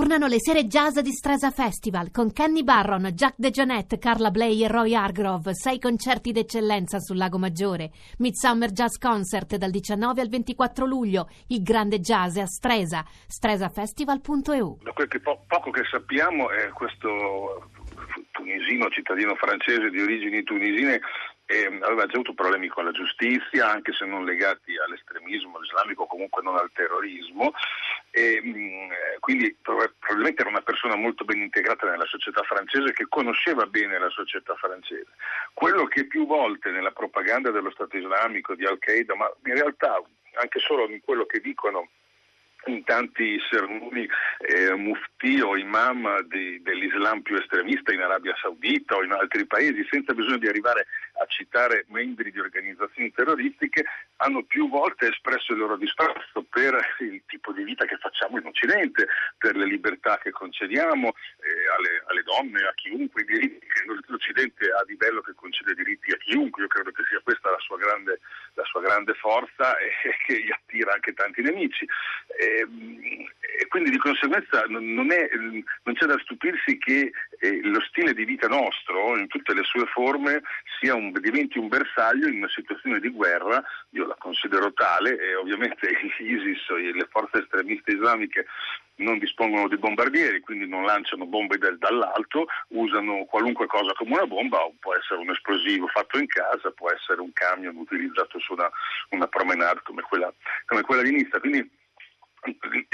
Tornano le sere jazz di Stresa Festival con Kenny Barron, Jack DeJohnette, Carla Bley e Roy Hargrove. Sei concerti d'eccellenza sul Lago Maggiore. Midsummer Jazz Concert dal 19 al 24 luglio. Il grande jazz a Stresa. stresafestival.eu. Da quel che po- poco che sappiamo è questo tunisino, cittadino francese di origini tunisine eh, aveva già avuto problemi con la giustizia, anche se non legati all'estremismo islamico, comunque non al terrorismo, e, mh, quindi probabilmente era una persona molto ben integrata nella società francese che conosceva bene la società francese. Quello che più volte nella propaganda dello Stato islamico, di Al-Qaeda, ma in realtà anche solo in quello che dicono in tanti sermoni eh, mufti o imam di, dell'Islam più estremista in Arabia Saudita o in altri paesi, senza bisogno di arrivare a citare membri di organizzazioni terroristiche, hanno più volte espresso il loro disprezzo per il tipo di vita che facciamo in Occidente, per le libertà che concediamo eh, alle, alle, donne, a chiunque, i diritti che l'Occidente ha di bello che concede diritti a chiunque. Io credo che sia questa la sua grande, la sua grande forza e, e che gli attira anche tanti nemici. E, e quindi di conseguenza non, è, non, c'è da stupirsi che eh, lo stile di vita nostro, in tutte le sue forme, un, diventi un bersaglio in una situazione di guerra, io la considero tale, e ovviamente l'ISIS e le forze estremiste islamiche non dispongono di bombardieri, quindi non lanciano bombe dall'alto, usano qualunque cosa come una bomba, può essere un esplosivo fatto in casa, può essere un camion utilizzato su una, una promenade come quella, come quella di Nizza. Quindi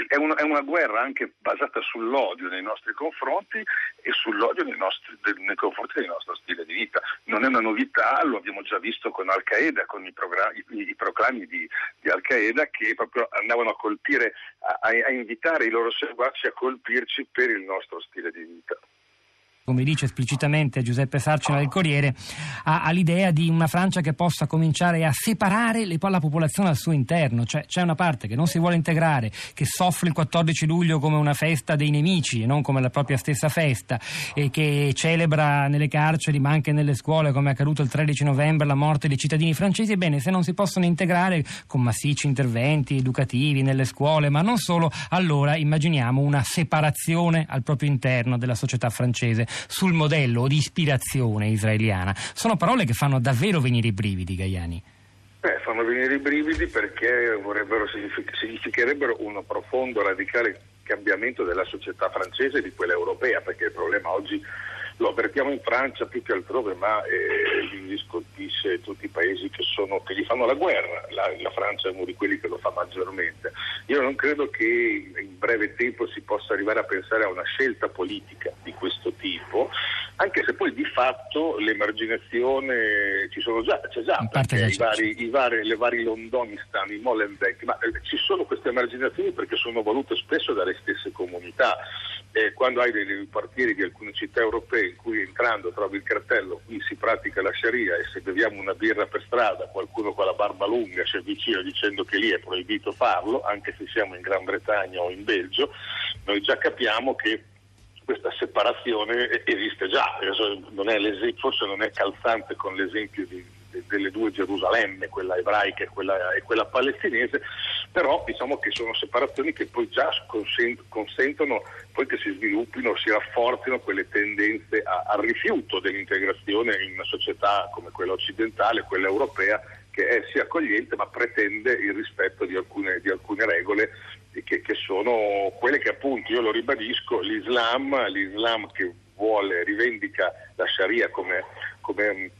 è una, è una, guerra anche basata sull'odio nei nostri confronti e sull'odio nei, nostri, nei, confronti del nostro stile di vita. Non è una novità, lo abbiamo già visto con Al-Qaeda, con i, i, i proclami di, di, Al-Qaeda che proprio andavano a colpire, a, a invitare i loro seguaci a colpirci per il nostro stile di vita come dice esplicitamente Giuseppe Sarcina del Corriere, ha, ha, l'idea di una Francia che possa cominciare a separare le, la popolazione al suo interno, cioè c'è una parte che non si vuole integrare, che soffre il 14 luglio come una festa dei nemici e non come la propria stessa festa, e che celebra nelle carceri ma anche nelle scuole, come è accaduto il 13 novembre, la morte dei cittadini francesi. Ebbene, se non si possono integrare con massicci interventi educativi nelle scuole, ma non solo, allora immaginiamo una separazione al proprio interno della società francese sul modello di ispirazione israeliana. Sono parole che fanno davvero venire i brividi, Gaiani. Beh, fanno venire i brividi perché significherebbero un profondo, radicale cambiamento della società francese e di quella europea, perché il problema oggi lo avvertiamo in Francia più che altrove, ma eh, gli scolpisce tutti i paesi che, sono, che, gli fanno la guerra. La, la, Francia è uno di quelli che lo fa maggiormente. Io non credo che in breve tempo si possa arrivare a pensare a una scelta politica di questo tipo, anche se poi di fatto l'emarginazione ci sono già, c'è già, perché i vari, i vari, le vari Londonistan, i Molenbeek, ma eh, ci sono queste emarginazioni perché sono volute spesso dalle stesse comunità eh, quando hai dei, quartieri di alcune città europee in cui entrando trovi il cartello qui si pratica la Sharia e se beviamo una birra per strada qualcuno con la barba lunga si avvicina dicendo che lì è proibito farlo, anche se siamo in Gran Bretagna o in Belgio, noi già capiamo che questa separazione esiste già, non forse non è calzante con l'esempio di, delle due Gerusalemme, quella ebraica e quella, e quella, palestinese, però diciamo che sono separazioni che poi già consentono poi che si sviluppino, si rafforzino quelle tendenze a, al rifiuto dell'integrazione in una società come quella occidentale, quella europea, che è sia accogliente ma pretende il rispetto di alcune, di alcune regole che, che, sono quelle che appunto, io lo ribadisco, l'Islam, l'Islam che vuole, rivendica la Sharia come, come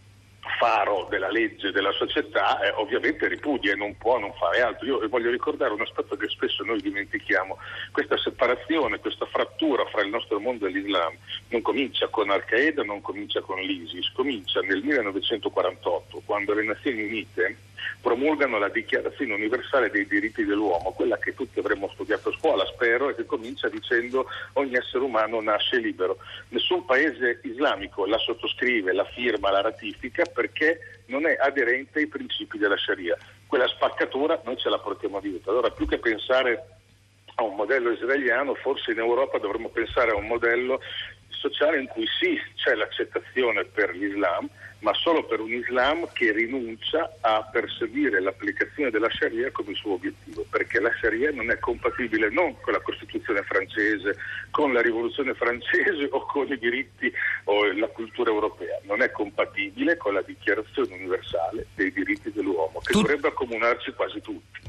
faro della legge della società, eh, ovviamente ripudia e non può non fare altro. Io voglio ricordare un aspetto che spesso noi dimentichiamo, questa separazione, questa frattura fra il nostro mondo e l'Islam non comincia con Al-Qaeda, non comincia con l'ISIS, comincia nel 1948, quando le Nazioni Unite promulgano la Dichiarazione universale dei diritti dell'uomo, quella che tutti avremmo studiato a scuola, spero, e che comincia dicendo ogni essere umano nasce libero. Nessun paese islamico la sottoscrive, la firma, la ratifica perché non è aderente ai principi della Sharia. Quella spaccatura noi ce la portiamo dietro. Allora, più che pensare a un modello israeliano, forse in Europa dovremmo pensare a un modello sociale in cui sì c'è l'accettazione per l'Islam, ma solo per un Islam che rinuncia a perseguire l'applicazione della Sharia come suo obiettivo, perché la Sharia non è compatibile non con la Costituzione francese, con la rivoluzione francese o con i diritti o la cultura europea, non è compatibile con la dichiarazione universale dei diritti dell'uomo, che dovrebbe accomunarci quasi tutti.